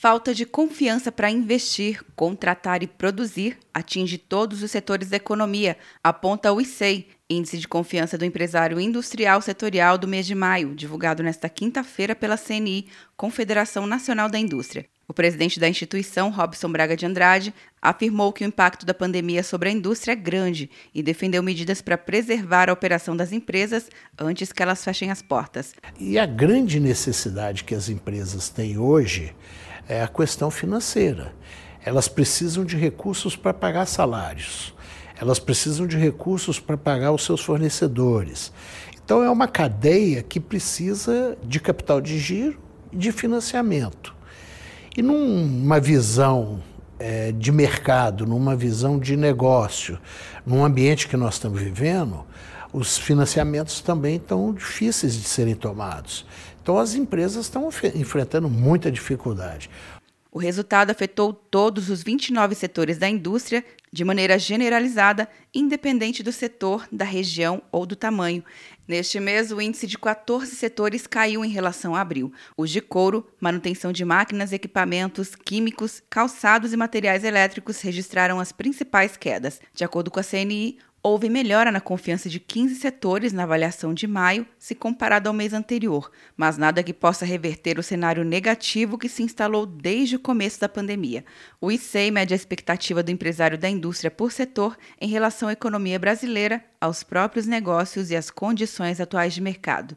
Falta de confiança para investir, contratar e produzir atinge todos os setores da economia, aponta o ICEI, Índice de Confiança do Empresário Industrial Setorial do mês de maio, divulgado nesta quinta-feira pela CNI, Confederação Nacional da Indústria. O presidente da instituição, Robson Braga de Andrade, afirmou que o impacto da pandemia sobre a indústria é grande e defendeu medidas para preservar a operação das empresas antes que elas fechem as portas. E a grande necessidade que as empresas têm hoje é a questão financeira. Elas precisam de recursos para pagar salários, elas precisam de recursos para pagar os seus fornecedores. Então, é uma cadeia que precisa de capital de giro e de financiamento. E numa visão é, de mercado, numa visão de negócio, num ambiente que nós estamos vivendo, os financiamentos também estão difíceis de serem tomados. Então as empresas estão enfrentando muita dificuldade. O resultado afetou todos os 29 setores da indústria de maneira generalizada, independente do setor, da região ou do tamanho. Neste mês, o índice de 14 setores caiu em relação a abril. Os de couro, manutenção de máquinas, equipamentos, químicos, calçados e materiais elétricos registraram as principais quedas. De acordo com a CNI, Houve melhora na confiança de 15 setores na avaliação de maio, se comparado ao mês anterior, mas nada que possa reverter o cenário negativo que se instalou desde o começo da pandemia. O ICEI mede a expectativa do empresário da indústria por setor em relação à economia brasileira, aos próprios negócios e às condições atuais de mercado.